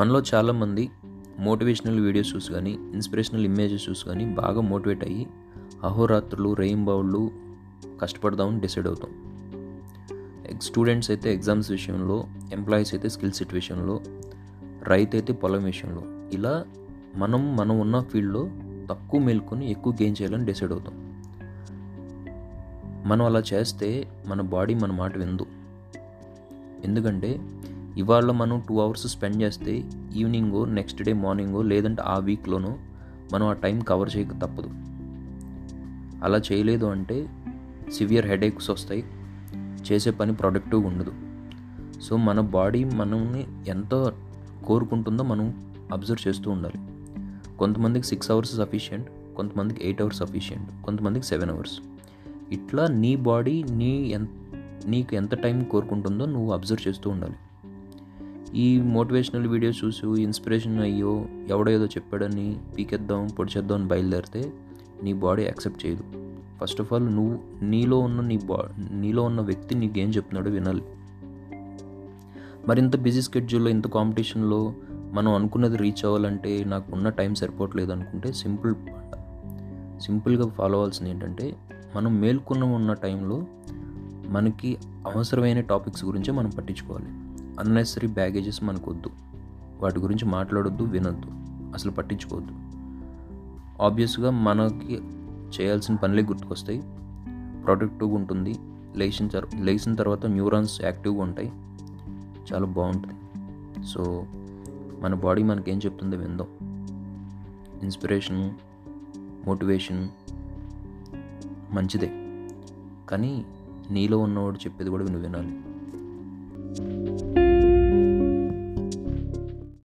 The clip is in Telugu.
మనలో చాలామంది మోటివేషనల్ వీడియోస్ చూసి కానీ ఇన్స్పిరేషనల్ ఇమేజెస్ చూసి కానీ బాగా మోటివేట్ అయ్యి అహోరాత్రులు రెయిన్బౌళ్ళు కష్టపడదామని డిసైడ్ అవుతాం. స్టూడెంట్స్ అయితే ఎగ్జామ్స్ విషయంలో ఎంప్లాయీస్ అయితే స్కిల్ సెట్ విషయంలో రైతు అయితే పొలం విషయంలో ఇలా మనం మనం ఉన్న ఫీల్డ్లో తక్కువ మేల్కొని ఎక్కువ గెయిన్ చేయాలని డిసైడ్ అవుతాం. మనం అలా చేస్తే మన బాడీ మన మాట విందు ఎందుకంటే ఇవాళ మనం టూ అవర్స్ స్పెండ్ చేస్తే ఈవినింగో నెక్స్ట్ డే మార్నింగో లేదంటే ఆ వీక్లోనో మనం ఆ టైం కవర్ చేయక తప్పదు. అలా చేయలేదు అంటే సివియర్ హెడేక్స్ వస్తాయి. చేసే పని ప్రొడక్టివ్గా ఉండదు. సో మన బాడీ మనల్ని ఎంత కోరుకుంటుందో మనం అబ్జర్వ్ చేస్తూ ఉండాలి. కొంతమందికి సిక్స్ అవర్స్ సఫిషియంట్ కొంతమందికి ఎయిట్ అవర్స్ సఫిషియంట్ కొంతమందికి సెవెన్ అవర్స్ ఇట్లా నీ బాడీ నీ ఎంత నీకు ఎంత టైం కోరుకుంటుందో నువ్వు అబ్జర్వ్ చేస్తూ ఉండాలి. ఈ మోటివేషనల్ వీడియోస్ చూసి ఇన్స్పిరేషన్ అయ్యో ఎవడో ఏదో చెప్పాడని పీకెద్దాం పొడిచేద్దాం అని బయలుదేరితే నీ బాడీ యాక్సెప్ట్ చేయదు. ఫస్ట్ ఆఫ్ ఆల్ నువ్వు నీలో ఉన్న నీ బా నీలో ఉన్న వ్యక్తి నీకేం చెప్తున్నాడో వినాలి. మరింత బిజీ స్కెడ్యూల్లో ఇంత కాంపిటీషన్లో మనం అనుకున్నది రీచ్ అవ్వాలంటే నాకు ఉన్న టైం సరిపోవట్లేదు అనుకుంటే సింపుల్ సింపుల్గా ఫాలో అవ్వాల్సింది ఏంటంటే మనం మేల్కొన్న ఉన్న టైంలో మనకి అవసరమైన టాపిక్స్ గురించి మనం పట్టించుకోవాలి. అన్నెసరీ బ్యాగేజెస్ మనకొద్దు. వాటి గురించి మాట్లాడొద్దు వినొద్దు. అసలు పట్టించుకోవద్దు. ఆబ్వియస్గా మనకి చేయాల్సిన పనులే గుర్తుకొస్తాయి. ప్రొడక్టివ్గా ఉంటుంది. లేచిన తర్ లేచిన తర్వాత న్యూరాన్స్ యాక్టివ్గా ఉంటాయి. చాలా బాగుంటుంది. సో మన బాడీ మనకేం చెప్తుందో విందాం. ఇన్స్పిరేషన్ మోటివేషన్ మంచిదే. కానీ నీలో ఉన్నవాడు చెప్పేది కూడా నువ్వు వినాలి.